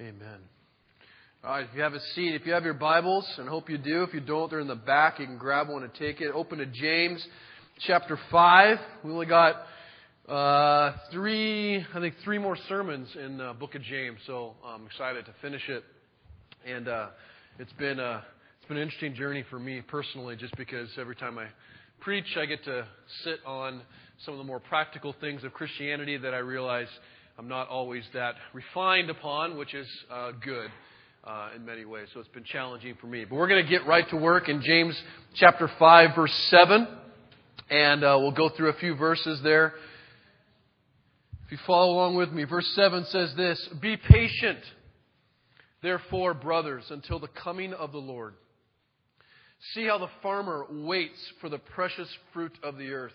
Amen. All right, if you have a seat, if you have your Bibles, and I hope you do, if you don't, they're in the back. You can grab one and take it. Open to James chapter 5. We only got uh, three, I think, three more sermons in the book of James, so I'm excited to finish it. And uh, it's been a it's been an interesting journey for me personally, just because every time I preach, I get to sit on some of the more practical things of Christianity that I realize I'm not always that refined upon, which is uh, good uh, in many ways. So it's been challenging for me. But we're going to get right to work in James chapter 5, verse 7. And uh, we'll go through a few verses there. If you follow along with me, verse 7 says this Be patient, therefore, brothers, until the coming of the Lord. See how the farmer waits for the precious fruit of the earth,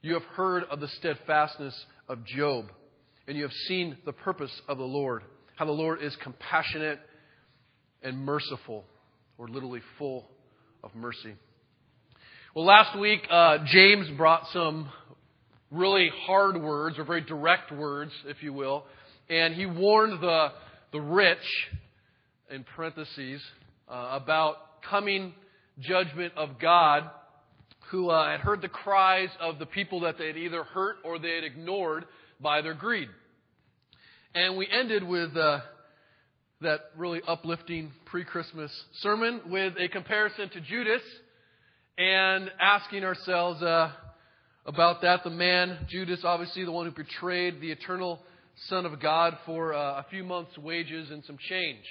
You have heard of the steadfastness of Job, and you have seen the purpose of the Lord, how the Lord is compassionate and merciful, or literally full of mercy. Well, last week, uh, James brought some really hard words, or very direct words, if you will, and he warned the, the rich, in parentheses, uh, about coming judgment of God who uh, had heard the cries of the people that they had either hurt or they had ignored by their greed. And we ended with uh, that really uplifting pre Christmas sermon with a comparison to Judas and asking ourselves uh, about that. The man, Judas, obviously the one who betrayed the eternal Son of God for uh, a few months' wages and some change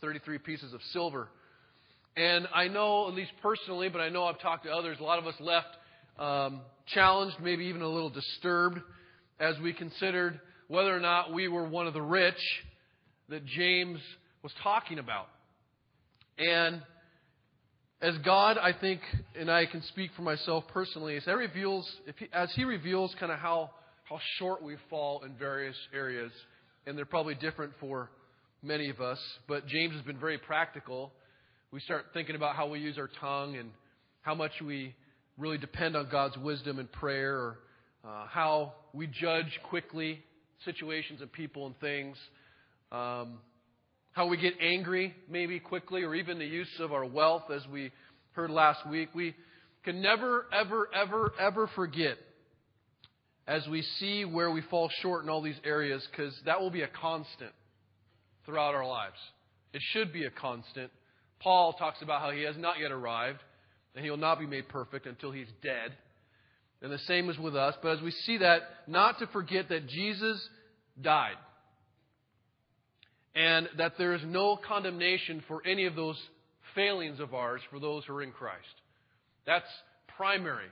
33 pieces of silver. And I know, at least personally, but I know I've talked to others, a lot of us left um, challenged, maybe even a little disturbed, as we considered whether or not we were one of the rich that James was talking about. And as God, I think, and I can speak for myself personally, as, reveals, he, as He reveals kind of how, how short we fall in various areas, and they're probably different for many of us, but James has been very practical we start thinking about how we use our tongue and how much we really depend on God's wisdom and prayer, or uh, how we judge quickly situations and people and things, um, how we get angry maybe quickly, or even the use of our wealth, as we heard last week. We can never, ever, ever, ever forget as we see where we fall short in all these areas, because that will be a constant throughout our lives. It should be a constant. Paul talks about how he has not yet arrived, and he will not be made perfect until he's dead. And the same is with us. But as we see that, not to forget that Jesus died. And that there is no condemnation for any of those failings of ours for those who are in Christ. That's primary.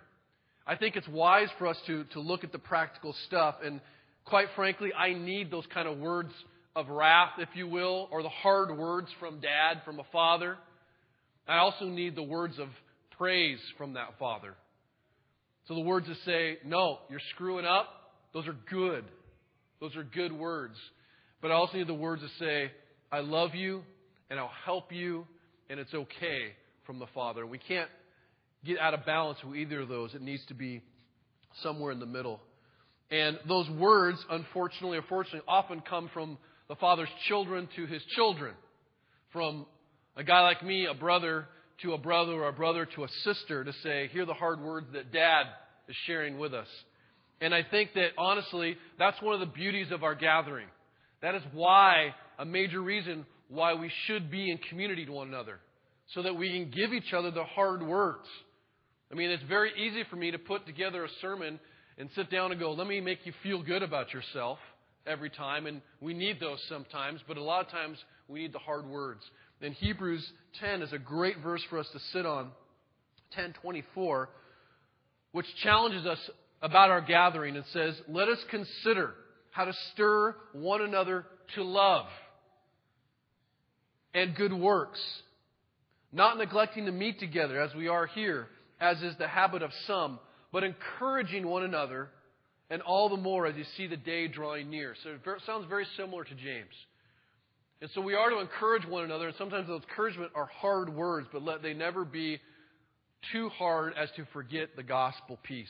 I think it's wise for us to, to look at the practical stuff. And quite frankly, I need those kind of words of wrath, if you will, or the hard words from dad, from a father. I also need the words of praise from that father. So the words that say, no, you're screwing up, those are good. Those are good words. But I also need the words that say, I love you and I'll help you and it's okay from the Father. We can't get out of balance with either of those. It needs to be somewhere in the middle. And those words, unfortunately or fortunately, often come from the father's children to his children. From a guy like me, a brother to a brother or a brother to a sister to say, hear the hard words that dad is sharing with us. And I think that honestly, that's one of the beauties of our gathering. That is why, a major reason why we should be in community to one another. So that we can give each other the hard words. I mean, it's very easy for me to put together a sermon and sit down and go, let me make you feel good about yourself every time, and we need those sometimes, but a lot of times we need the hard words. And Hebrews 10 is a great verse for us to sit on, 1024, which challenges us about our gathering and says, Let us consider how to stir one another to love and good works, not neglecting to meet together as we are here, as is the habit of some, but encouraging one another, and all the more as you see the day drawing near. So it sounds very similar to James. And so we are to encourage one another, and sometimes those encouragement are hard words, but let they never be too hard as to forget the gospel piece,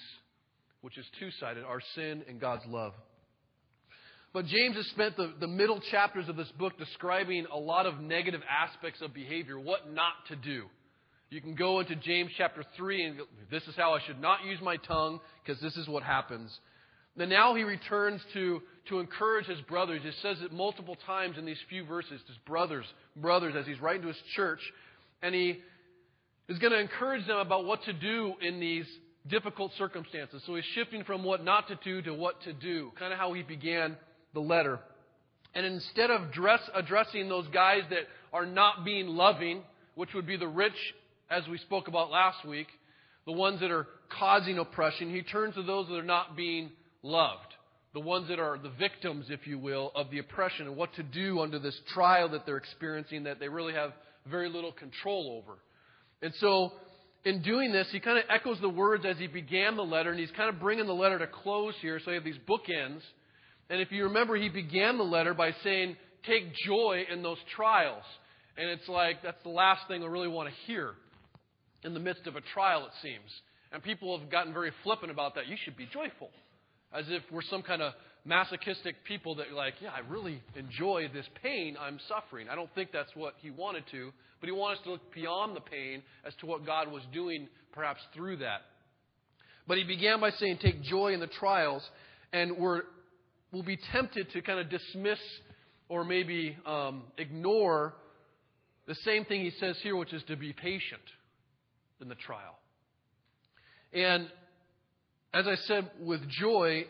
which is two sided our sin and God's love. But James has spent the, the middle chapters of this book describing a lot of negative aspects of behavior, what not to do. You can go into James chapter 3 and go, this is how I should not use my tongue, because this is what happens. And now he returns to, to encourage his brothers. He says it multiple times in these few verses, his brothers, brothers, as he's writing to his church. And he is going to encourage them about what to do in these difficult circumstances. So he's shifting from what not to do to what to do, kind of how he began the letter. And instead of dress, addressing those guys that are not being loving, which would be the rich, as we spoke about last week, the ones that are causing oppression, he turns to those that are not being loved. The ones that are the victims, if you will, of the oppression and what to do under this trial that they're experiencing that they really have very little control over. And so, in doing this, he kind of echoes the words as he began the letter, and he's kind of bringing the letter to close here. So you have these bookends. And if you remember, he began the letter by saying, Take joy in those trials. And it's like, that's the last thing I really want to hear in the midst of a trial, it seems. And people have gotten very flippant about that. You should be joyful. As if we're some kind of masochistic people that, like, yeah, I really enjoy this pain I'm suffering. I don't think that's what he wanted to, but he wanted us to look beyond the pain as to what God was doing perhaps through that. But he began by saying, Take joy in the trials. And we're we'll be tempted to kind of dismiss or maybe um, ignore the same thing he says here, which is to be patient in the trial. And as I said, with joy,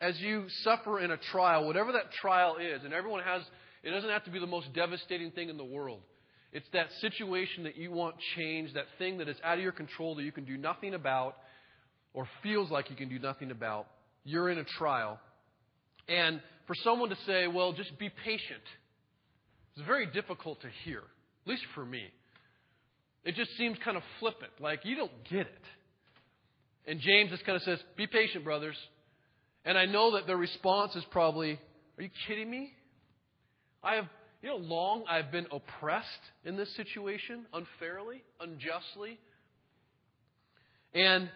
as you suffer in a trial, whatever that trial is, and everyone has, it doesn't have to be the most devastating thing in the world. It's that situation that you want changed, that thing that is out of your control that you can do nothing about, or feels like you can do nothing about. You're in a trial. And for someone to say, well, just be patient, it's very difficult to hear, at least for me. It just seems kind of flippant, like you don't get it. And James just kind of says, be patient, brothers. And I know that their response is probably, are you kidding me? I have, you know, long I've been oppressed in this situation unfairly, unjustly. And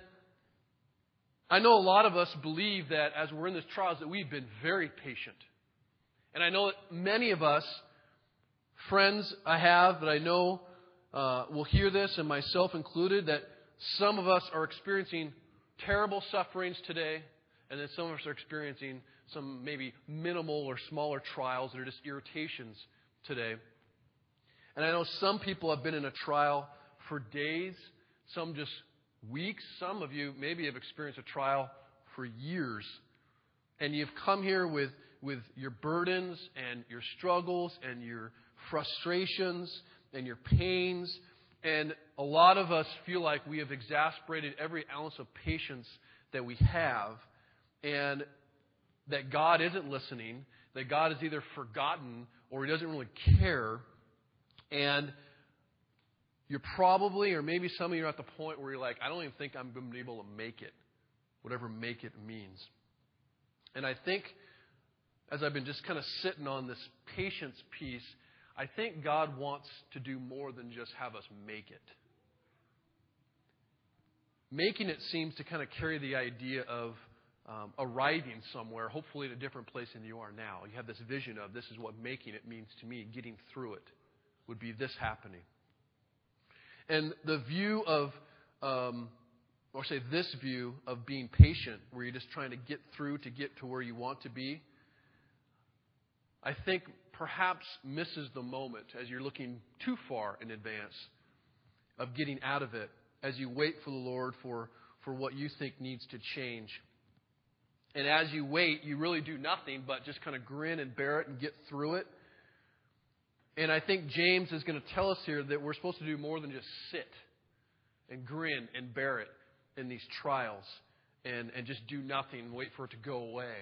I know a lot of us believe that as we're in this trials that we've been very patient. And I know that many of us, friends I have that I know uh, will hear this, and myself included, that some of us are experiencing terrible sufferings today, and then some of us are experiencing some maybe minimal or smaller trials that are just irritations today. And I know some people have been in a trial for days, some just weeks. Some of you maybe have experienced a trial for years. And you've come here with, with your burdens and your struggles and your frustrations and your pains. And a lot of us feel like we have exasperated every ounce of patience that we have. And that God isn't listening, that God is either forgotten or He doesn't really care. And you're probably, or maybe some of you are at the point where you're like, I don't even think I'm going to be able to make it, whatever make it means. And I think, as I've been just kind of sitting on this patience piece, I think God wants to do more than just have us make it. Making it seems to kind of carry the idea of um, arriving somewhere, hopefully at a different place than you are now. You have this vision of this is what making it means to me, getting through it would be this happening. And the view of, um, or say this view of being patient, where you're just trying to get through to get to where you want to be, I think perhaps misses the moment as you're looking too far in advance of getting out of it as you wait for the Lord for, for what you think needs to change. And as you wait, you really do nothing but just kind of grin and bear it and get through it. And I think James is going to tell us here that we're supposed to do more than just sit and grin and bear it in these trials and, and just do nothing and wait for it to go away.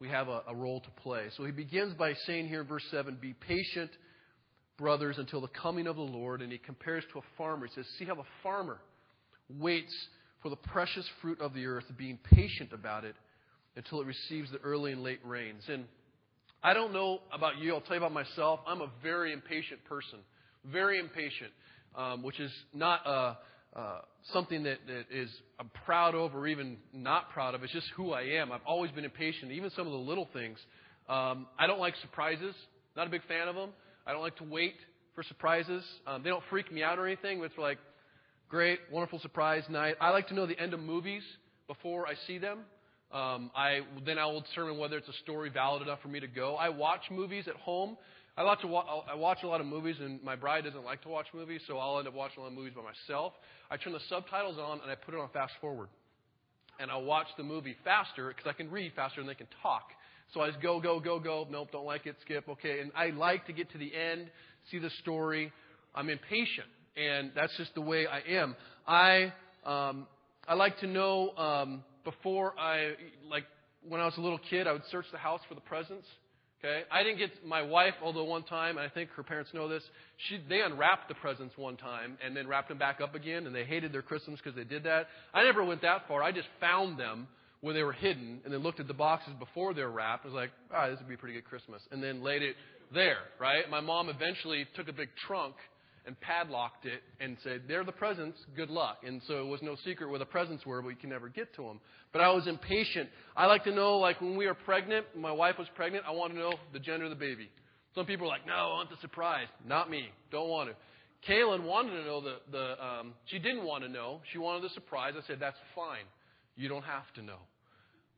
We have a, a role to play. So he begins by saying here in verse 7 Be patient brothers until the coming of the Lord. And he compares to a farmer. He says, See how the farmer waits for the precious fruit of the earth, being patient about it until it receives the early and late rains. And I don't know about you. I'll tell you about myself. I'm a very impatient person. Very impatient, um, which is not uh, uh, something that, that is I'm proud of or even not proud of. It's just who I am. I've always been impatient, even some of the little things. Um, I don't like surprises. Not a big fan of them. I don't like to wait for surprises. Um, they don't freak me out or anything. It's like, great, wonderful surprise night. I like to know the end of movies before I see them. Um, I then I will determine whether it's a story valid enough for me to go. I watch movies at home. I like to wa- I watch a lot of movies, and my bride doesn't like to watch movies, so I'll end up watching a lot of movies by myself. I turn the subtitles on and I put it on fast forward, and I watch the movie faster because I can read faster than they can talk. So I just go, go, go, go. Nope, don't like it. Skip. Okay, and I like to get to the end, see the story. I'm impatient, and that's just the way I am. I um, I like to know. Um, before I, like, when I was a little kid, I would search the house for the presents. Okay, I didn't get my wife, although one time, and I think her parents know this, she they unwrapped the presents one time and then wrapped them back up again, and they hated their Christmas because they did that. I never went that far. I just found them where they were hidden, and then looked at the boxes before they were wrapped. I was like, ah, this would be a pretty good Christmas, and then laid it there. Right? My mom eventually took a big trunk and padlocked it and said, They're the presents, good luck. And so it was no secret where the presents were, but we can never get to them. But I was impatient. I like to know, like when we were pregnant, my wife was pregnant, I want to know the gender of the baby. Some people are like, No, I want the surprise. Not me. Don't want to. Kaylin wanted to know the, the um, she didn't want to know. She wanted the surprise. I said, That's fine. You don't have to know.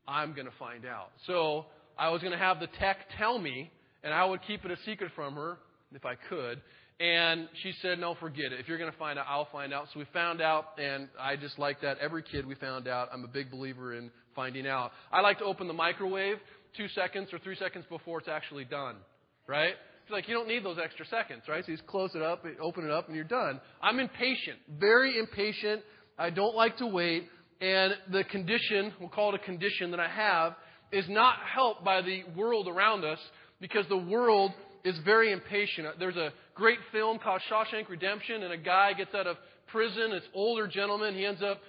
I'm going to find out. So I was going to have the tech tell me, and I would keep it a secret from her if I could. And she said, No, forget it. If you're going to find out, I'll find out. So we found out, and I just like that. Every kid we found out. I'm a big believer in finding out. I like to open the microwave two seconds or three seconds before it's actually done, right? It's like you don't need those extra seconds, right? So you just close it up, open it up, and you're done. I'm impatient, very impatient. I don't like to wait. And the condition, we'll call it a condition that I have, is not helped by the world around us because the world is very impatient. Uh, there's a great film called Shawshank Redemption, and a guy gets out of prison. It's older gentleman. He ends up,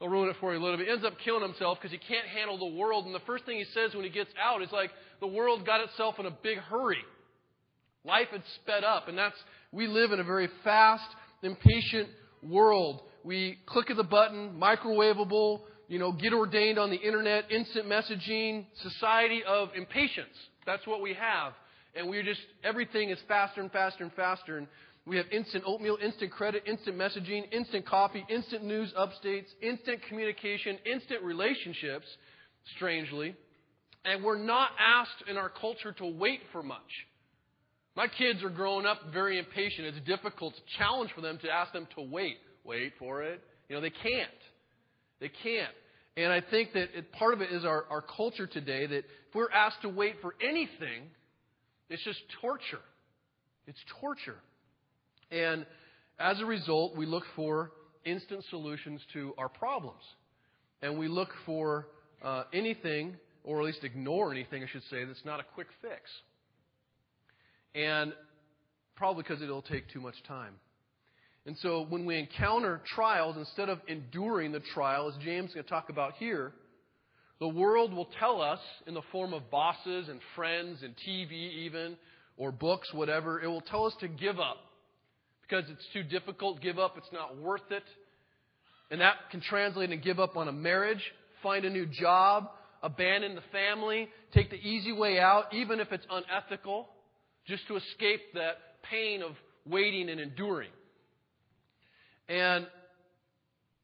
I'll ruin it for you a little bit. He ends up killing himself because he can't handle the world. And the first thing he says when he gets out is like, the world got itself in a big hurry. Life had sped up, and that's, we live in a very fast, impatient world. We click of the button, microwavable, you know, get ordained on the internet, instant messaging, society of impatience. That's what we have and we're just, everything is faster and faster and faster. And we have instant oatmeal, instant credit, instant messaging, instant coffee, instant news updates, instant communication, instant relationships, strangely. And we're not asked in our culture to wait for much. My kids are growing up very impatient. It's a challenge for them to ask them to wait. Wait for it. You know, they can't. They can't. And I think that it, part of it is our, our culture today that if we're asked to wait for anything, it's just torture. It's torture. And as a result, we look for instant solutions to our problems. And we look for uh, anything, or at least ignore anything, I should say, that's not a quick fix. And probably because it'll take too much time. And so when we encounter trials, instead of enduring the trial, as James is going to talk about here, the world will tell us in the form of bosses and friends and TV, even, or books, whatever, it will tell us to give up. Because it's too difficult, give up, it's not worth it. And that can translate into give up on a marriage, find a new job, abandon the family, take the easy way out, even if it's unethical, just to escape that pain of waiting and enduring. And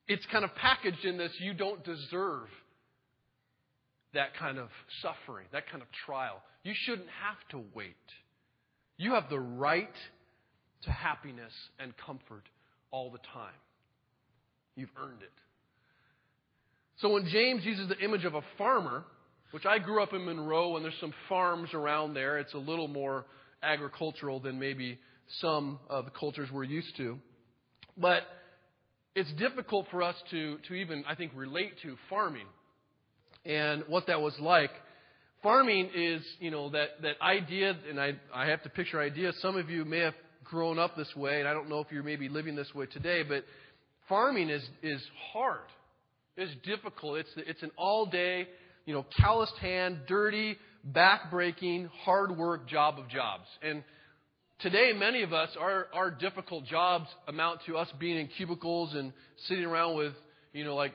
it's kind of packaged in this you don't deserve that kind of suffering, that kind of trial. You shouldn't have to wait. You have the right to happiness and comfort all the time. You've earned it. So when James uses the image of a farmer, which I grew up in Monroe and there's some farms around there, it's a little more agricultural than maybe some of the cultures we're used to. But it's difficult for us to, to even, I think, relate to farming and what that was like. Farming is, you know, that, that idea, and I, I have to picture idea. Some of you may have grown up this way, and I don't know if you're maybe living this way today, but farming is, is hard. It's difficult. It's, it's an all day, you know, calloused hand, dirty, back breaking, hard work job of jobs. And today, many of us, our, our difficult jobs amount to us being in cubicles and sitting around with, you know, like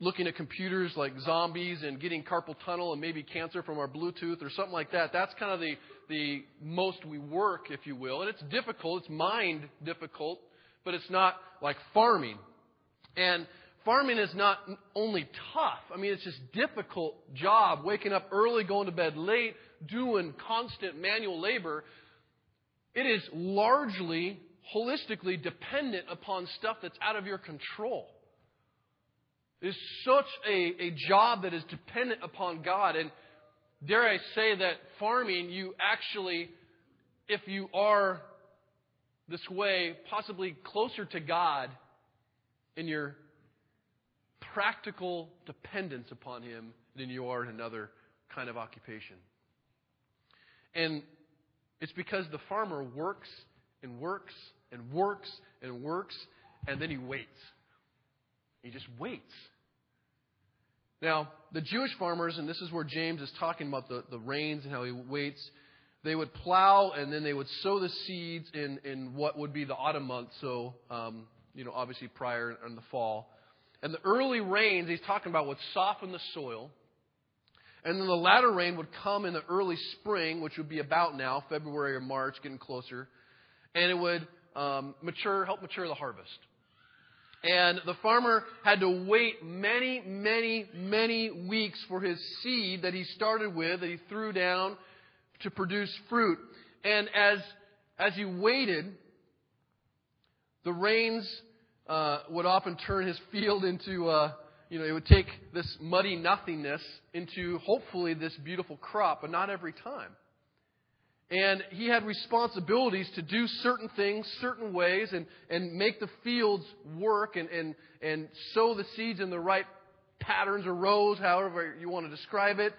looking at computers like zombies and getting carpal tunnel and maybe cancer from our Bluetooth or something like that. That's kind of the, the most we work, if you will. And it's difficult. It's mind difficult, but it's not like farming. And farming is not only tough. I mean, it's just difficult job. Waking up early, going to bed late, doing constant manual labor. It is largely, holistically dependent upon stuff that's out of your control. It's such a, a job that is dependent upon God. And dare I say that farming, you actually, if you are this way, possibly closer to God in your practical dependence upon Him than you are in another kind of occupation. And it's because the farmer works and works and works and works, and then he waits. He just waits. Now, the Jewish farmers, and this is where James is talking about the, the rains and how he waits, they would plow and then they would sow the seeds in, in what would be the autumn months, so, um, you know, obviously prior in the fall. And the early rains, he's talking about, would soften the soil. And then the latter rain would come in the early spring, which would be about now, February or March, getting closer. And it would um, mature, help mature the harvest. And the farmer had to wait many, many, many weeks for his seed that he started with, that he threw down to produce fruit. And as, as he waited, the rains uh, would often turn his field into, uh, you know, it would take this muddy nothingness into hopefully this beautiful crop, but not every time. And he had responsibilities to do certain things, certain ways, and, and make the fields work and, and, and sow the seeds in the right patterns or rows, however you want to describe it.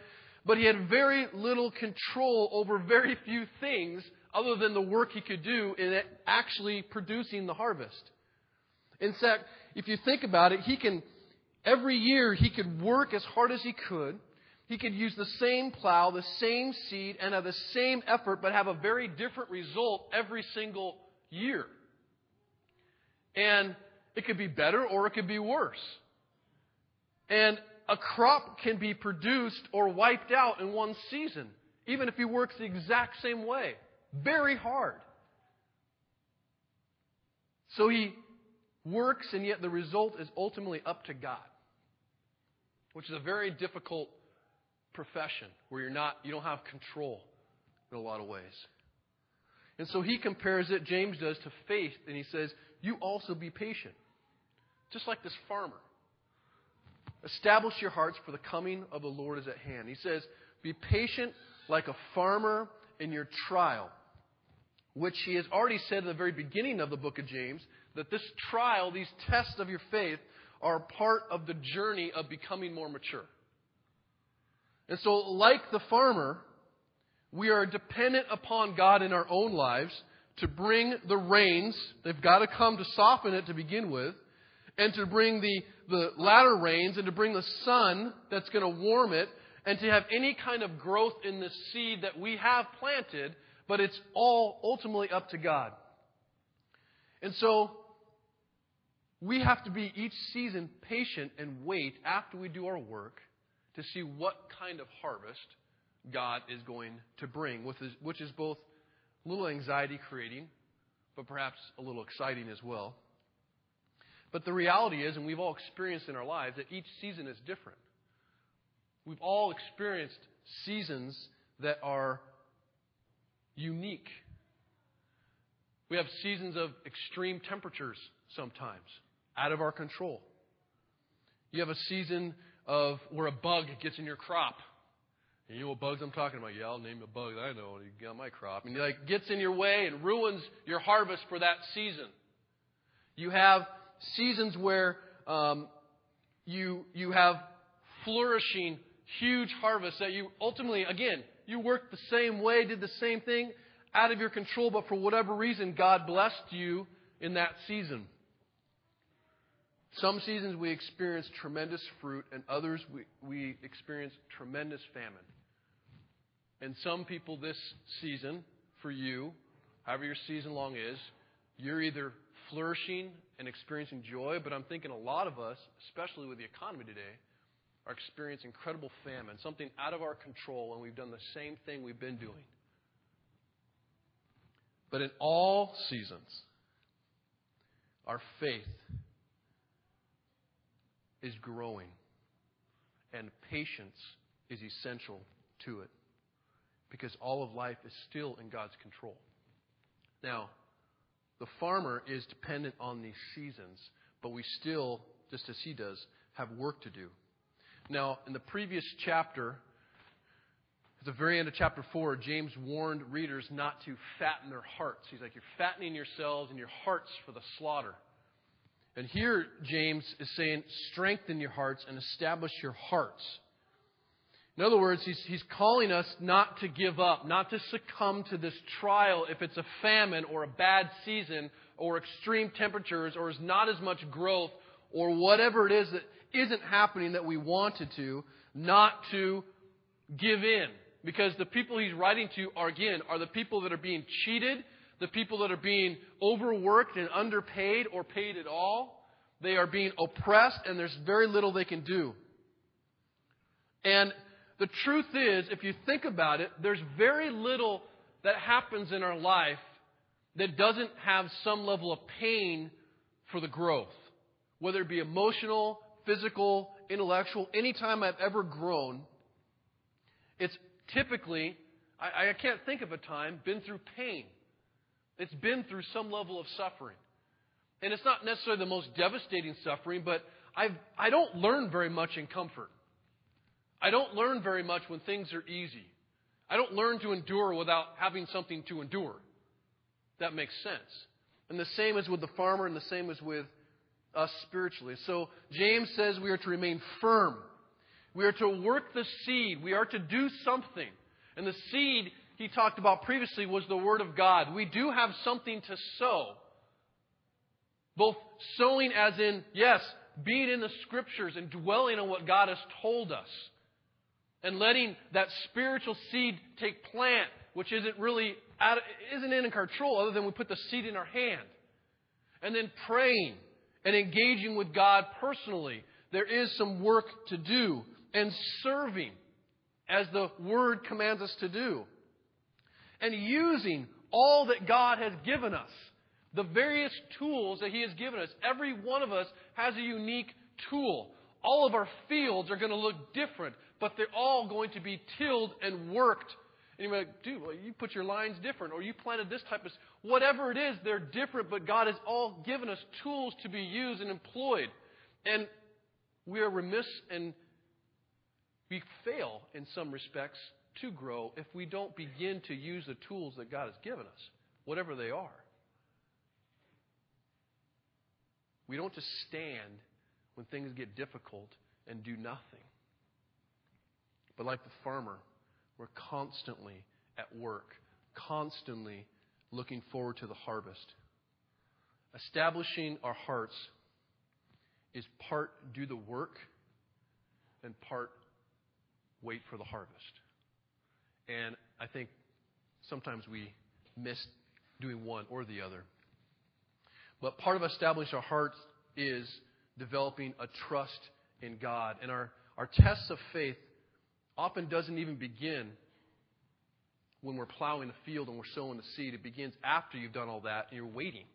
But he had very little control over very few things other than the work he could do in actually producing the harvest. In fact, if you think about it, he can, every year he could work as hard as he could. He could use the same plow, the same seed, and have the same effort, but have a very different result every single year. And it could be better or it could be worse. And a crop can be produced or wiped out in one season, even if he works the exact same way. Very hard. So he works, and yet the result is ultimately up to God, which is a very difficult profession where you're not, you don't have control in a lot of ways. And so he compares it, James does, to faith, and he says, You also be patient. Just like this farmer. Establish your hearts, for the coming of the Lord is at hand. He says, Be patient like a farmer in your trial, which he has already said at the very beginning of the book of James, that this trial, these tests of your faith, are part of the journey of becoming more mature. And so, like the farmer, we are dependent upon God in our own lives to bring the rains. They've got to come to soften it to begin with, and to bring the, the latter rains, and to bring the sun that's going to warm it, and to have any kind of growth in the seed that we have planted, but it's all ultimately up to God. And so, we have to be each season patient and wait after we do our work to see what kind of harvest God is going to bring, which is both a little anxiety creating, but perhaps a little exciting as well. But the reality is, and we've all experienced in our lives, that each season is different. We've all experienced seasons that are unique. We have seasons of extreme temperatures sometimes, out of our control. You have a season of where a bug gets in your crop. And you know what bugs I'm talking about? Yeah, I'll name a bug I know. You got my crop. And like gets in your way and ruins your harvest for that season. You have seasons where um, you you have flourishing, huge harvests that you ultimately, again, you worked the same way, did the same thing. out of your control, but for whatever reason, God blessed you in that season. Some seasons we experience tremendous fruit, and others we, we experience tremendous famine. And some people this season, for you, however your season long is, you're either flourishing and experiencing joy, but I'm thinking a lot of us, especially with the economy today, are experiencing incredible famine, something out of our control, and we've done the same thing we've been doing. But in all seasons, our faith is growing, and patience is essential to it because all of life is still in God's control. Now, the farmer is dependent on these seasons, but we still, just as he does, have work to do. Now, in the previous chapter, at the very end of chapter 4, James warned readers not to fatten their hearts. He's like, You're fattening yourselves and your hearts for the slaughter. And here, James is saying, strengthen your hearts and establish your hearts. In other words, he's, he's calling us not to give up, not to succumb to this trial if it's a famine or a bad season or extreme temperatures or is not as much growth or whatever it is that isn't happening that we wanted to, not to give in. Because the people he's writing to are, again, are the people that are being cheated the people that are being overworked and underpaid or paid at all. They are being oppressed, and there's very little they can do. And the truth is, if you think about it, there's very little that happens in our life that doesn't have some level of pain for the growth. Whether it be emotional, physical, intellectual, anytime I've ever grown, it's typically, I, I can't think of a time, been through pain. It's been through some level of suffering. And it's not necessarily the most devastating suffering, but I've, I don't learn very much in comfort. I don't learn very much when things are easy. I don't learn to endure without having something to endure. That makes sense. And the same is with the farmer, and the same is with us spiritually. So James says we are to remain firm. We are to work the seed. We are to do something. And the seed he talked about previously was the Word of God. We do have something to sow. Both sowing as in, yes, being in the Scriptures and dwelling on what God has told us. And letting that spiritual seed take plant, which isn't really, out, isn't in control other than we put the seed in our hand. And then praying and engaging with God personally. There is some work to do. And serving as the Word commands us to do and using all that God has given us. The various tools that He has given us. Every one of us has a unique tool. All of our fields are going to look different, but they're all going to be tilled and worked. And you're like, dude, well, you put your lines different, or you planted this type of. Whatever it is, they're different, but God has all given us tools to be used and employed. And we are remiss and we fail in some respects to grow if we don't begin to use the tools that God has given us, whatever they are. We don't just stand when things get difficult and do nothing. But like the farmer, we're constantly at work, constantly looking forward to the harvest. Establishing our hearts is part do the work and part wait for the harvest. And I think sometimes we miss doing one or the other. But part of establishing our hearts is developing a trust in God. And our, our tests of faith often doesn't even begin when we're plowing the field and we're sowing the seed. It begins after you've done all that and you're waiting,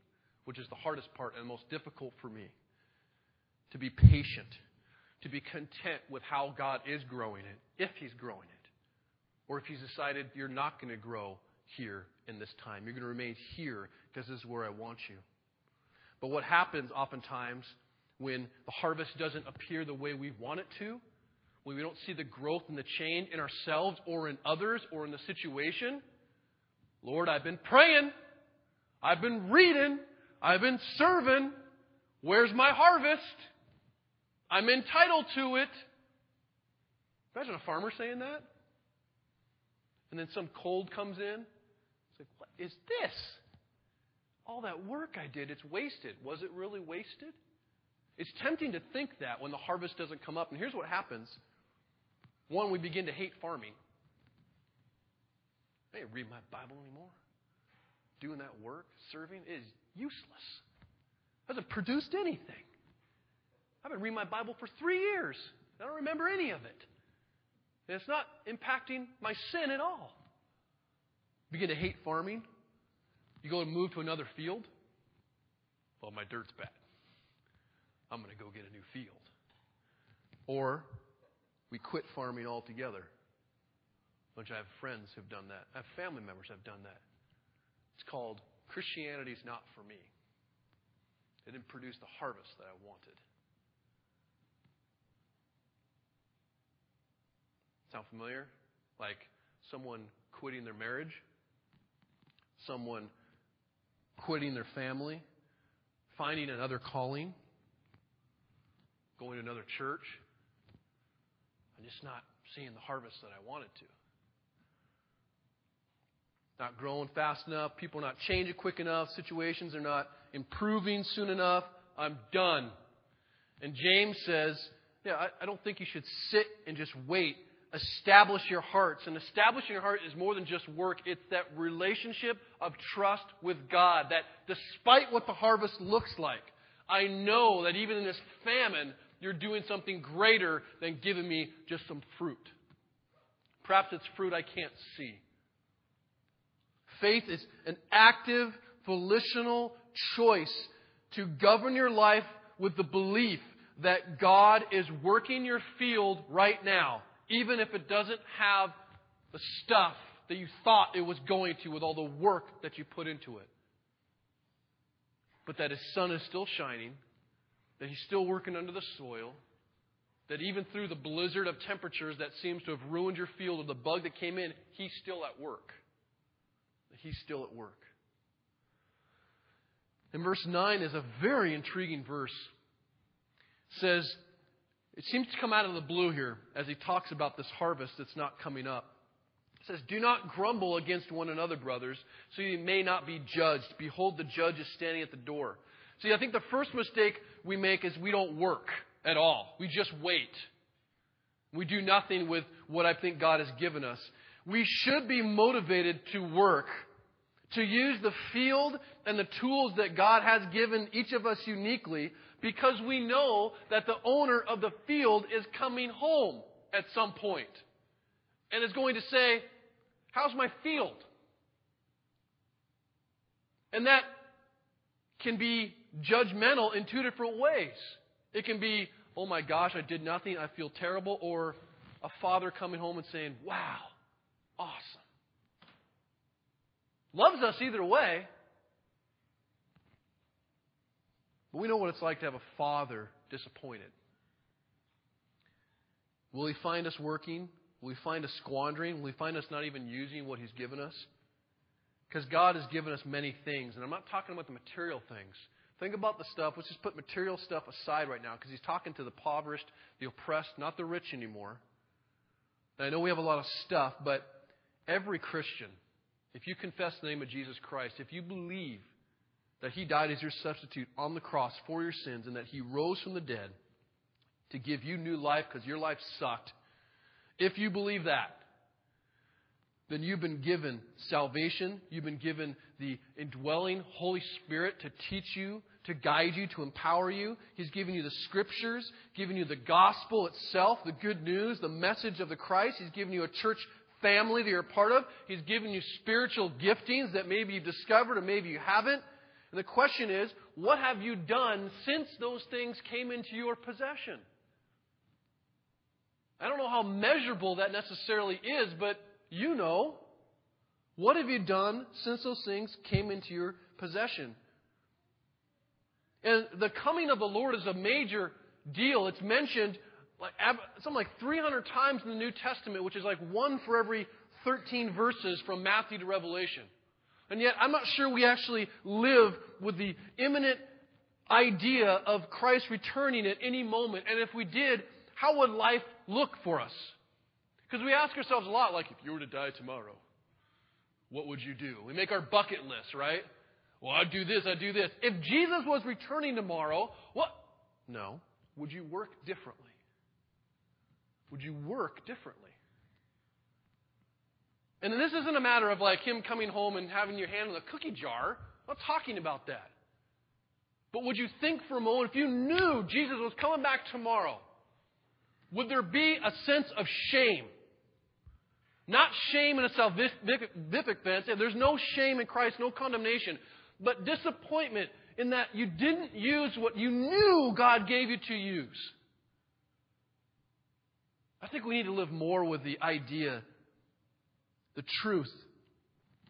which is the hardest part and most difficult for me. To be patient, to be content with how God is growing it, if He's growing it or if He's decided you're not going to grow here in this time. You're going to remain here because this is where I want you. But what happens oftentimes when the harvest doesn't appear the way we want it to, when we don't see the growth and the change in ourselves or in others or in the situation, Lord, I've been praying, I've been reading, I've been serving. Where's my harvest? I'm entitled to it. Imagine a farmer saying that and then some cold comes in. It's like, what is this? All that work I did, it's wasted. Was it really wasted? It's tempting to think that when the harvest doesn't come up. And here's what happens one, we begin to hate farming. I didn't read my Bible anymore. Doing that work, serving, is useless. It hasn't produced anything. I've been reading my Bible for three years. I don't remember any of it. And it's not impacting my sin at all. You begin to hate farming. You go and move to another field. Well, my dirt's bad. I'm going to go get a new field. Or we quit farming altogether. Which I have friends who've done that. I have family members who have done that. It's called Christianity's Not for Me. It didn't produce the harvest that I wanted. Sound familiar? Like someone quitting their marriage, someone quitting their family, finding another calling, going to another church, and just not seeing the harvest that I wanted to. Not growing fast enough, people not changing quick enough, situations are not improving soon enough. I'm done. And James says, Yeah, I, I don't think you should sit and just wait establish your hearts. And establishing your heart is more than just work, it's that relationship of trust with God. That despite what the harvest looks like, I know that even in this famine, you're doing something greater than giving me just some fruit. Perhaps it's fruit I can't see. Faith is an active, volitional choice to govern your life with the belief that God is working your field right now even if it doesn't have the stuff that you thought it was going to with all the work that you put into it. But that his sun is still shining, that he's still working under the soil, that even through the blizzard of temperatures that seems to have ruined your field or the bug that came in, he's still at work. He's still at work. And verse 9 is a very intriguing verse. It says, it seems to come out of the blue here as he talks about this harvest that's not coming up. It says, Do not grumble against one another, brothers, so you may not be judged. Behold, the judge is standing at the door. See, I think the first mistake we make is we don't work at all. We just wait. We do nothing with what I think God has given us. We should be motivated to work, to use the field and the tools that God has given each of us uniquely because we know that the owner of the field is coming home at some point and is going to say, How's my field? And that can be judgmental in two different ways. It can be, Oh my gosh, I did nothing, I feel terrible, or a father coming home and saying, Wow, awesome. Loves us either way. But we know what it's like to have a father disappointed. Will he find us working? Will he find us squandering? Will he find us not even using what he's given us? Because God has given us many things. And I'm not talking about the material things. Think about the stuff. Let's just put material stuff aside right now because he's talking to the impoverished, the oppressed, not the rich anymore. And I know we have a lot of stuff, but every Christian, if you confess the name of Jesus Christ, if you believe that He died as your substitute on the cross for your sins and that He rose from the dead to give you new life because your life sucked. If you believe that, then you've been given salvation. You've been given the indwelling Holy Spirit to teach you, to guide you, to empower you. He's given you the scriptures, given you the gospel itself, the good news, the message of the Christ. He's given you a church family that you're a part of. He's given you spiritual giftings that maybe you've discovered or maybe you haven't. And the question is, what have you done since those things came into your possession? I don't know how measurable that necessarily is, but you know. What have you done since those things came into your possession? And the coming of the Lord is a major deal. It's mentioned like something like 300 times in the New Testament, which is like one for every 13 verses from Matthew to Revelation. And yet, I'm not sure we actually live with the imminent idea of Christ returning at any moment. And if we did, how would life look for us? Because we ask ourselves a lot, like, if you were to die tomorrow, what would you do? We make our bucket list, right? Well, I'd do this, I'd do this. If Jesus was returning tomorrow, what? No. Would you work differently? Would you work differently? And this isn't a matter of like him coming home and having your hand in the cookie jar. I'm not talking about that. But would you think for a moment if you knew Jesus was coming back tomorrow, would there be a sense of shame? Not shame in a salvific sense. There's no shame in Christ, no condemnation, but disappointment in that you didn't use what you knew God gave you to use. I think we need to live more with the idea the truth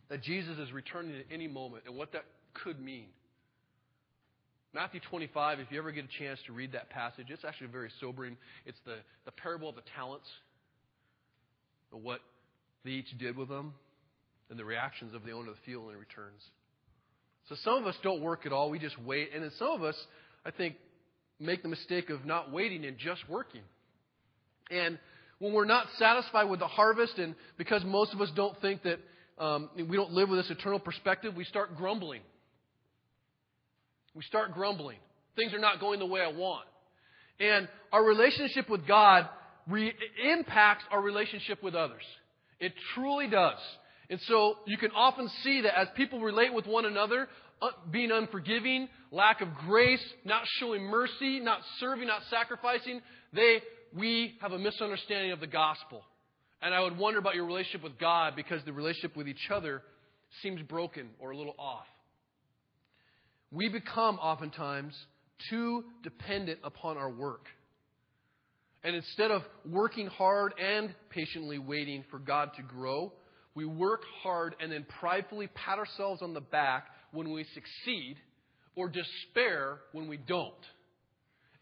that Jesus is returning at any moment and what that could mean. Matthew 25, if you ever get a chance to read that passage, it's actually very sobering. It's the, the parable of the talents, of what they each did with them, and the reactions of the owner of the field he returns. So some of us don't work at all, we just wait. And then some of us, I think, make the mistake of not waiting and just working. And when we're not satisfied with the harvest, and because most of us don't think that um, we don't live with this eternal perspective, we start grumbling. We start grumbling. Things are not going the way I want. And our relationship with God re- impacts our relationship with others. It truly does. And so you can often see that as people relate with one another, uh, being unforgiving, lack of grace, not showing mercy, not serving, not sacrificing, they we have a misunderstanding of the gospel. And I would wonder about your relationship with God because the relationship with each other seems broken or a little off. We become oftentimes too dependent upon our work. And instead of working hard and patiently waiting for God to grow, we work hard and then pridefully pat ourselves on the back when we succeed or despair when we don't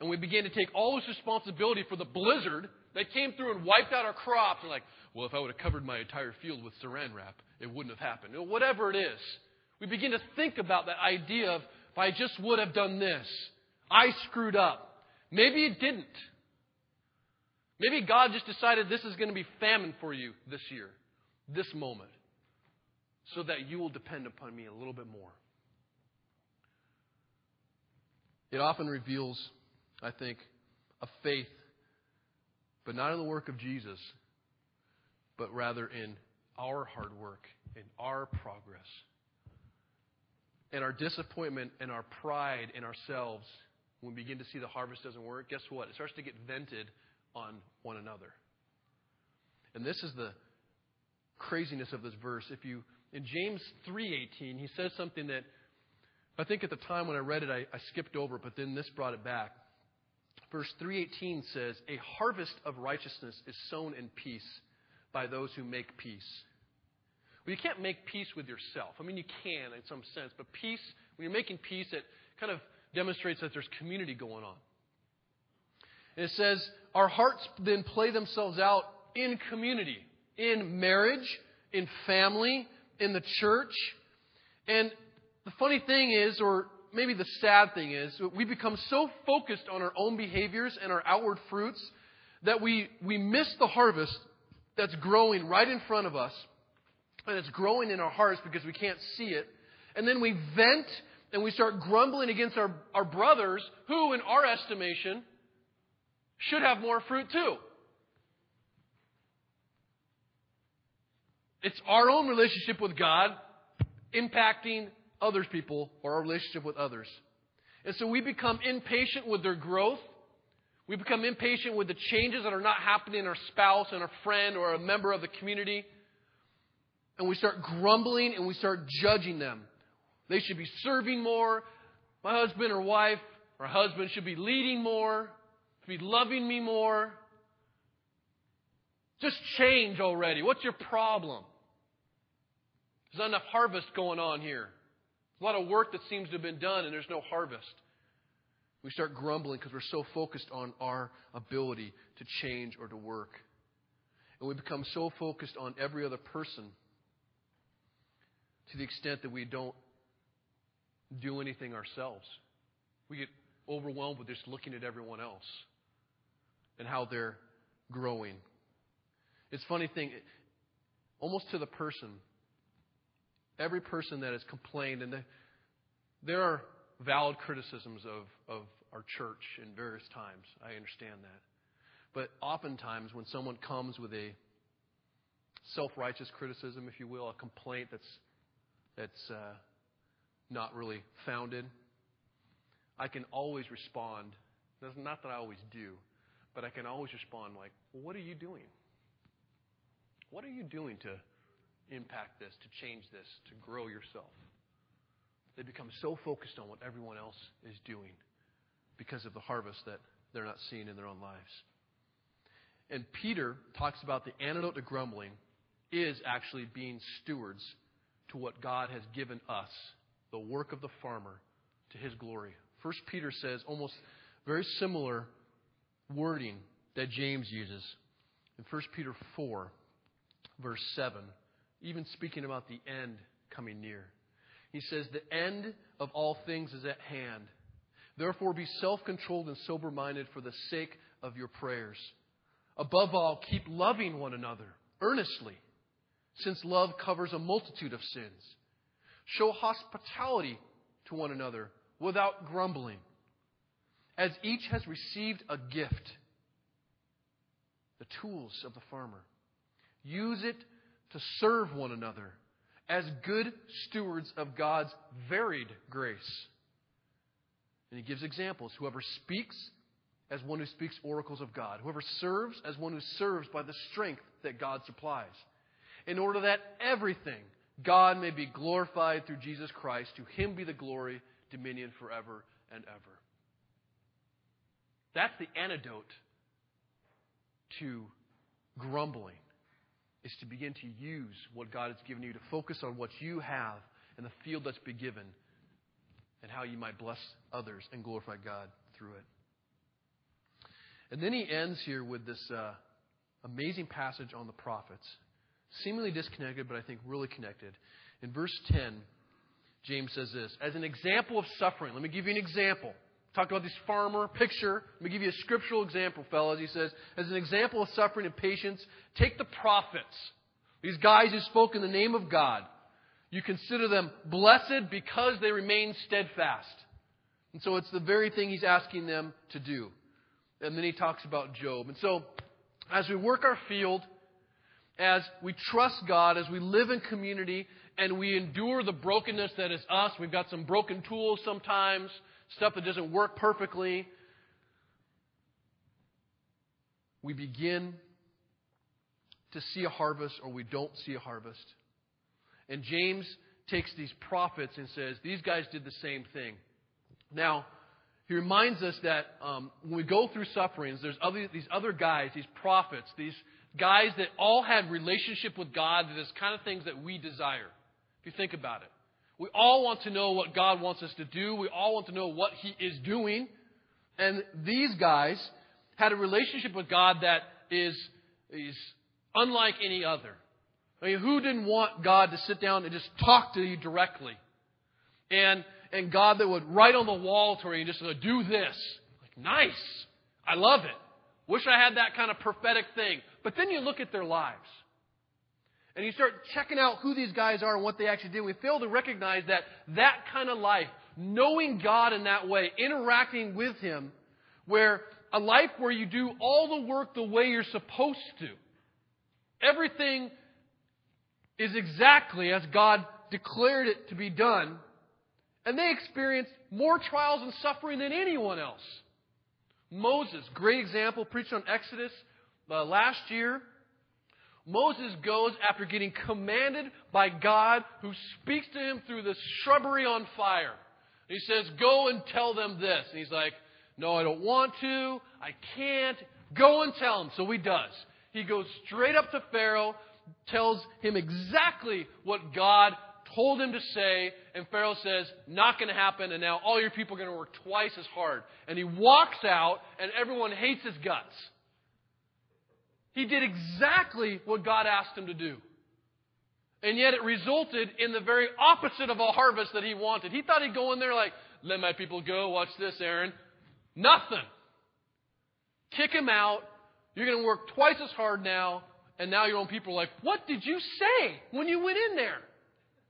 and we began to take all this responsibility for the blizzard that came through and wiped out our crops. And like, well, if I would have covered my entire field with saran wrap, it wouldn't have happened. You know, whatever it is, we begin to think about that idea of if I just would have done this, I screwed up. Maybe it didn't. Maybe God just decided this is going to be famine for you this year, this moment, so that you will depend upon me a little bit more. It often reveals I think, of faith, but not in the work of Jesus, but rather in our hard work, in our progress. And our disappointment and our pride in ourselves, when we begin to see the harvest doesn't work, guess what? It starts to get vented on one another. And this is the craziness of this verse. If you in James 3:18, he says something that I think at the time when I read it, I, I skipped over, but then this brought it back. Verse 318 says, A harvest of righteousness is sown in peace by those who make peace. Well, you can't make peace with yourself. I mean, you can in some sense, but peace, when you're making peace, it kind of demonstrates that there's community going on. And it says, Our hearts then play themselves out in community, in marriage, in family, in the church. And the funny thing is, or maybe the sad thing is we become so focused on our own behaviors and our outward fruits that we, we miss the harvest that's growing right in front of us. And it's growing in our hearts because we can't see it. And then we vent and we start grumbling against our, our brothers who, in our estimation, should have more fruit too. It's our own relationship with God impacting others people or our relationship with others. And so we become impatient with their growth. We become impatient with the changes that are not happening in our spouse and our friend or a member of the community. And we start grumbling and we start judging them. They should be serving more. My husband or wife or husband should be leading more, should be loving me more. Just change already. What's your problem? There's not enough harvest going on here. A lot of work that seems to have been done and there's no harvest. We start grumbling because we're so focused on our ability to change or to work. And we become so focused on every other person to the extent that we don't do anything ourselves. We get overwhelmed with just looking at everyone else and how they're growing. It's a funny thing, almost to the person, every person that has complained, and the, there are valid criticisms of, of our church in various times. I understand that. But oftentimes, when someone comes with a self righteous criticism, if you will, a complaint that's, that's uh, not really founded, I can always respond. Not that I always do, but I can always respond like, well, what are you doing? What are you doing to impact this, to change this, to grow yourself? They become so focused on what everyone else is doing because of the harvest that they're not seeing in their own lives. And Peter talks about the antidote to grumbling is actually being stewards to what God has given us, the work of the farmer, to his glory. First Peter says almost very similar wording that James uses. In 1 Peter 4, verse 7, even speaking about the end coming near. He says, The end of all things is at hand. Therefore, be self controlled and sober minded for the sake of your prayers. Above all, keep loving one another earnestly, since love covers a multitude of sins. Show hospitality to one another without grumbling. As each has received a gift, the tools of the farmer, use it to serve one another as good stewards of God's varied grace. And he gives examples. Whoever speaks, as one who speaks oracles of God. Whoever serves, as one who serves by the strength that God supplies. In order that everything, God may be glorified through Jesus Christ. To him be the glory, dominion forever and ever. That's the antidote to grumbling is to begin to use what God has given you to focus on what you have and the field that's been given and how you might bless others and glorify God through it. And then he ends here with this uh, amazing passage on the prophets, seemingly disconnected, but I think really connected. In verse 10, James says this As an example of suffering, let me give you an example. Talk about this farmer picture. Let me give you a scriptural example, fellas. He says, as an example of suffering and patience, take the prophets. These guys who spoke in the name of God. You consider them blessed because they remain steadfast. And so it's the very thing he's asking them to do. And then he talks about Job. And so, as we work our field, as we trust God, as we live in community, and we endure the brokenness that is us, we've got some broken tools sometimes stuff that doesn't work perfectly, we begin to see a harvest or we don't see a harvest. And James takes these prophets and says, These guys did the same thing. Now, he reminds us that um, when we go through sufferings, there's other, these other guys, these prophets, these guys that all had relationship with God, this kind of things that we desire. If you think about it. We all want to know what God wants us to do. We all want to know what He is doing. And these guys had a relationship with God that is, is unlike any other. I mean, who didn't want God to sit down and just talk to you directly? And, and God that would write on the wall to you and just go, do this. Like, nice. I love it. Wish I had that kind of prophetic thing. But then you look at their lives and you start checking out who these guys are and what they actually did, we fail to recognize that that kind of life, knowing God in that way, interacting with Him, where a life where you do all the work the way you're supposed to. Everything is exactly as God declared it to be done. And they experienced more trials and suffering than anyone else. Moses, great example, preached on Exodus uh, last year. Moses goes after getting commanded by God, who speaks to him through the shrubbery on fire. he says, Go and tell them this. And he's like, No, I don't want to. I can't. Go and tell them. So he does. He goes straight up to Pharaoh, tells him exactly what God told him to say, and Pharaoh says, Not going to happen, and now all your people are going to work twice as hard. And he walks out, and everyone hates his guts. He did exactly what God asked him to do. And yet it resulted in the very opposite of a harvest that he wanted. He thought he'd go in there like, let my people go. Watch this, Aaron. Nothing. Kick him out. You're going to work twice as hard now. And now your own people are like, what did you say when you went in there?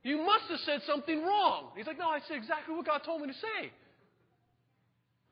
You must have said something wrong. He's like, No, I said exactly what God told me to say.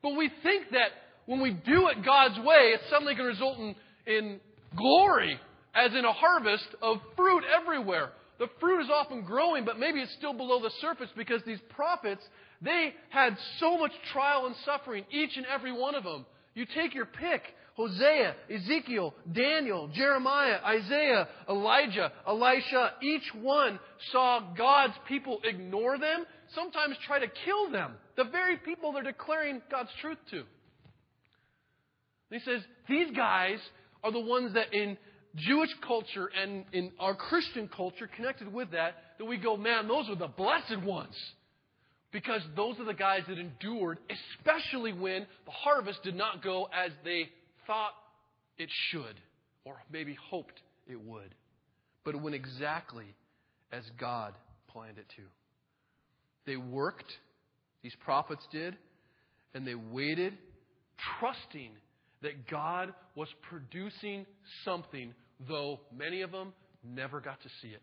But we think that when we do it God's way, it's suddenly going to result in, in glory, as in a harvest of fruit everywhere. The fruit is often growing, but maybe it's still below the surface because these prophets, they had so much trial and suffering, each and every one of them. You take your pick. Hosea, Ezekiel, Daniel, Jeremiah, Isaiah, Elijah, Elisha, each one saw God's people ignore them, sometimes try to kill them, the very people they're declaring God's truth to. He says, these guys are the ones that in Jewish culture and in our Christian culture connected with that, that we go, man, those are the blessed ones. Because those are the guys that endured, especially when the harvest did not go as they thought it should, or maybe hoped it would. But it went exactly as God planned it to. They worked, these prophets did, and they waited, trusting that God was producing something, though many of them never got to see it.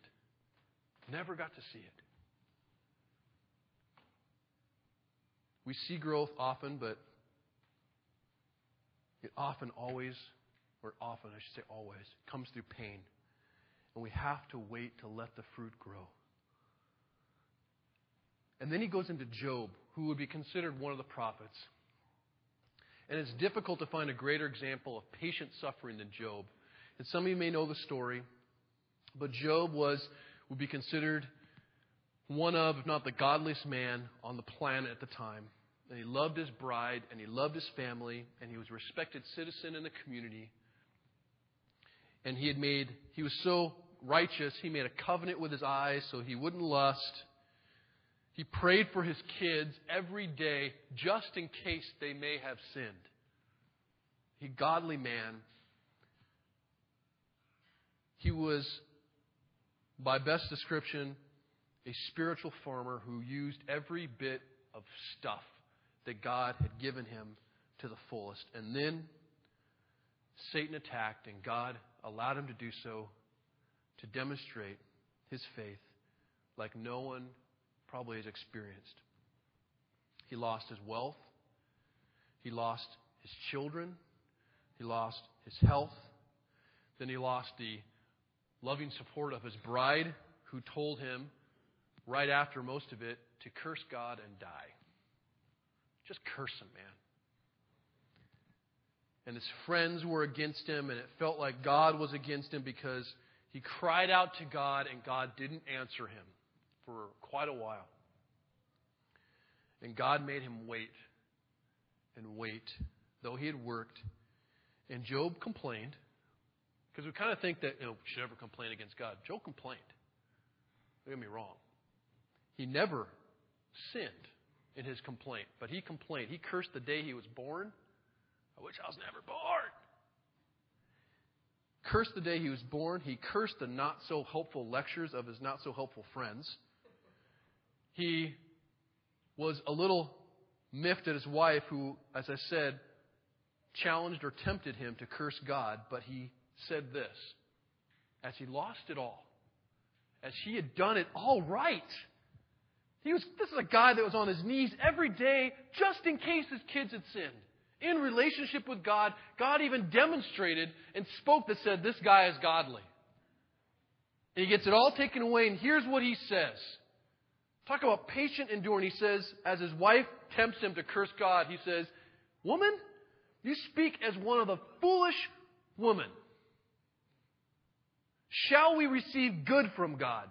Never got to see it. We see growth often, but it often always, or often, I should say always, comes through pain. And we have to wait to let the fruit grow. And then he goes into Job, who would be considered one of the prophets. And it's difficult to find a greater example of patient suffering than Job. And some of you may know the story, but Job was would be considered one of, if not the godliest man on the planet at the time. And he loved his bride, and he loved his family, and he was a respected citizen in the community. And he had made, he was so righteous, he made a covenant with his eyes so he wouldn't lust. He prayed for his kids every day just in case they may have sinned. He godly man. He was, by best description, a spiritual farmer who used every bit of stuff that God had given him to the fullest. And then Satan attacked, and God allowed him to do so to demonstrate his faith like no one probably has experienced. He lost his wealth, he lost his children, he lost his health, then he lost the loving support of his bride, who told him right after most of it to curse God and die. Just curse him, man. And his friends were against him, and it felt like God was against him because he cried out to God, and God didn't answer him for quite a while. And God made him wait and wait, though he had worked. And Job complained, because we kind of think that you know, we should never complain against God. Job complained. Don't get me wrong. He never sinned in his complaint, but he complained. He cursed the day he was born. I wish I was never born. Cursed the day he was born. He cursed the not so helpful lectures of his not so helpful friends he was a little miffed at his wife, who, as I said, challenged or tempted him to curse God, but he said this as he lost it all, as he had done it all right. He was, this is a guy that was on his knees every day just in case his kids had sinned. In relationship with God, God even demonstrated and spoke that said, This guy is godly. And he gets it all taken away, and here's what he says Talk about patient enduring. He says, as his wife tempts him to curse God, he says, Woman, you speak as one of the foolish women. Shall we receive good from God?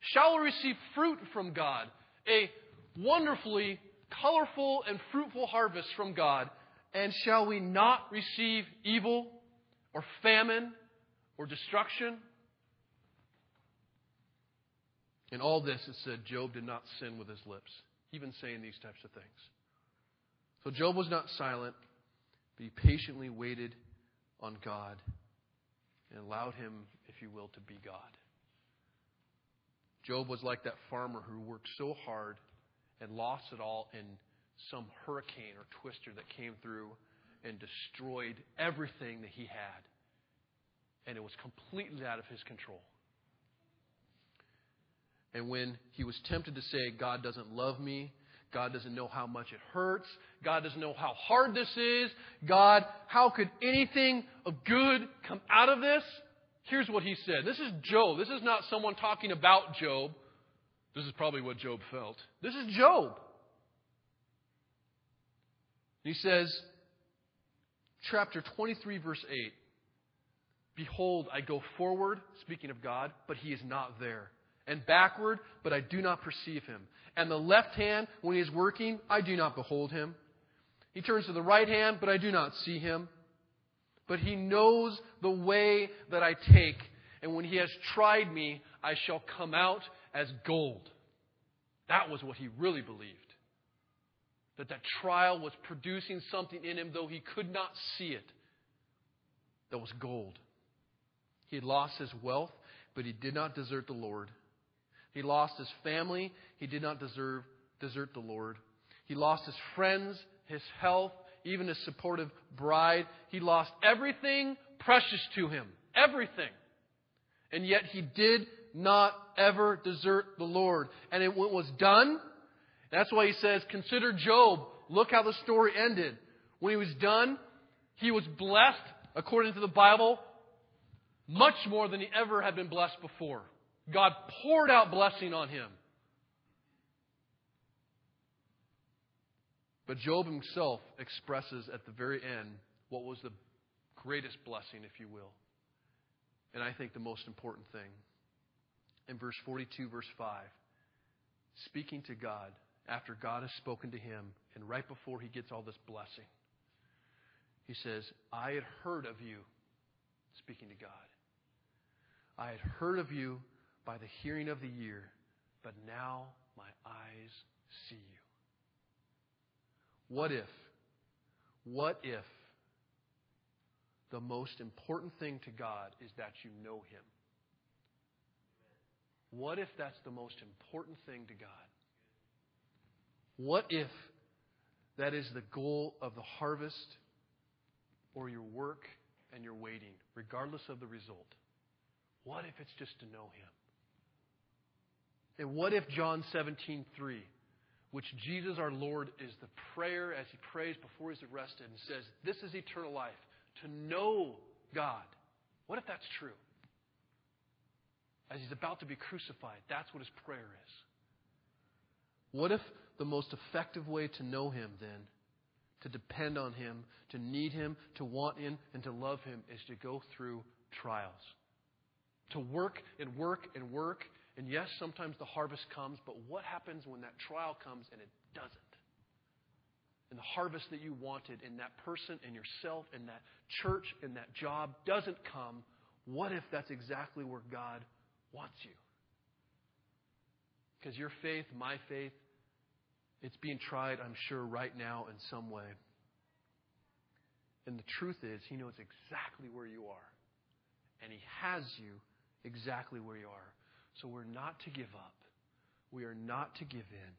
Shall we receive fruit from God? A wonderfully colorful and fruitful harvest from God. And shall we not receive evil or famine or destruction? In all this, it said Job did not sin with his lips, even saying these types of things. So Job was not silent, but he patiently waited on God and allowed him, if you will, to be God. Job was like that farmer who worked so hard and lost it all in some hurricane or twister that came through and destroyed everything that he had. And it was completely out of his control. And when he was tempted to say, God doesn't love me, God doesn't know how much it hurts, God doesn't know how hard this is, God, how could anything of good come out of this? Here's what he said. This is Job. This is not someone talking about Job. This is probably what Job felt. This is Job. He says, chapter 23, verse 8 Behold, I go forward, speaking of God, but he is not there. And backward, but I do not perceive him. And the left hand, when he is working, I do not behold him. He turns to the right hand, but I do not see him. But he knows the way that I take. And when he has tried me, I shall come out as gold. That was what he really believed. That that trial was producing something in him, though he could not see it, that was gold. He had lost his wealth, but he did not desert the Lord. He lost his family. He did not deserve, desert the Lord. He lost his friends, his health, even his supportive bride. He lost everything precious to him. Everything. And yet he did not ever desert the Lord. And it was done. That's why he says, consider Job. Look how the story ended. When he was done, he was blessed, according to the Bible, much more than he ever had been blessed before. God poured out blessing on him. But Job himself expresses at the very end what was the greatest blessing, if you will. And I think the most important thing. In verse 42, verse 5, speaking to God after God has spoken to him, and right before he gets all this blessing, he says, I had heard of you, speaking to God. I had heard of you by the hearing of the ear, but now my eyes see you. What if, what if the most important thing to God is that you know Him? What if that's the most important thing to God? What if that is the goal of the harvest or your work and your waiting, regardless of the result? What if it's just to know Him? And what if John 17, 3, which Jesus our Lord is the prayer as he prays before he's arrested and says, This is eternal life, to know God. What if that's true? As he's about to be crucified, that's what his prayer is. What if the most effective way to know him then, to depend on him, to need him, to want him, and to love him is to go through trials? To work and work and work. And yes, sometimes the harvest comes, but what happens when that trial comes and it doesn't? And the harvest that you wanted in that person, in yourself, in that church, in that job doesn't come. What if that's exactly where God wants you? Because your faith, my faith, it's being tried, I'm sure, right now in some way. And the truth is, He knows exactly where you are. And He has you exactly where you are. So we're not to give up. We are not to give in.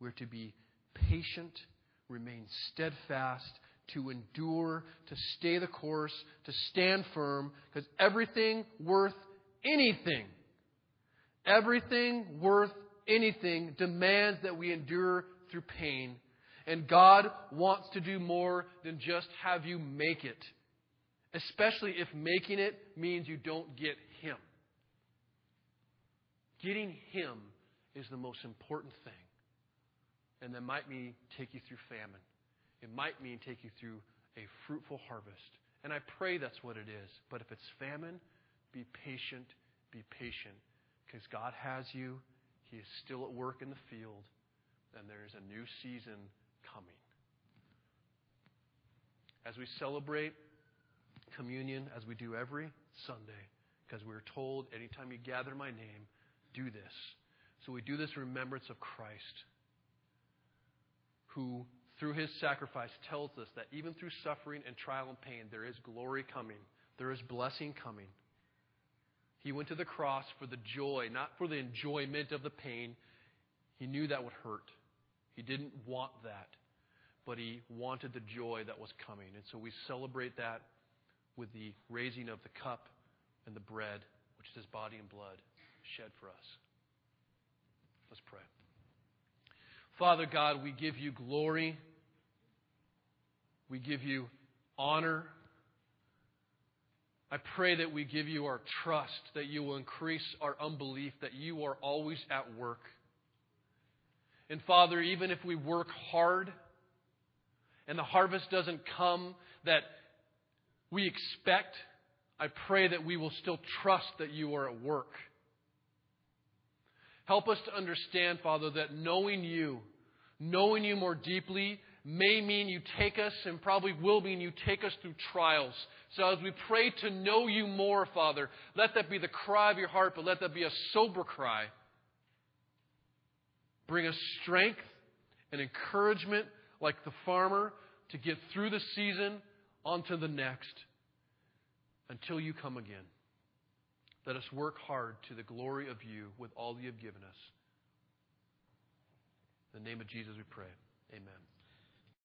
We're to be patient, remain steadfast, to endure, to stay the course, to stand firm, because everything worth anything, everything worth anything demands that we endure through pain. And God wants to do more than just have you make it, especially if making it means you don't get. Getting Him is the most important thing. And that might mean take you through famine. It might mean take you through a fruitful harvest. And I pray that's what it is. But if it's famine, be patient, be patient. Because God has you. He is still at work in the field. And there's a new season coming. As we celebrate communion, as we do every Sunday, because we're told anytime you gather my name, do this. So we do this remembrance of Christ, who, through his sacrifice, tells us that even through suffering and trial and pain, there is glory coming, there is blessing coming. He went to the cross for the joy, not for the enjoyment of the pain. He knew that would hurt. He didn't want that, but he wanted the joy that was coming. And so we celebrate that with the raising of the cup and the bread, which is his body and blood shed for us. Let's pray. Father God, we give you glory. We give you honor. I pray that we give you our trust, that you will increase our unbelief, that you are always at work. And Father, even if we work hard and the harvest doesn't come that we expect, I pray that we will still trust that you are at work. Help us to understand, Father, that knowing you, knowing you more deeply, may mean you take us and probably will mean you take us through trials. So as we pray to know you more, Father, let that be the cry of your heart, but let that be a sober cry. Bring us strength and encouragement like the farmer to get through the season onto the next until you come again. Let us work hard to the glory of you with all you have given us. In the name of Jesus we pray. Amen.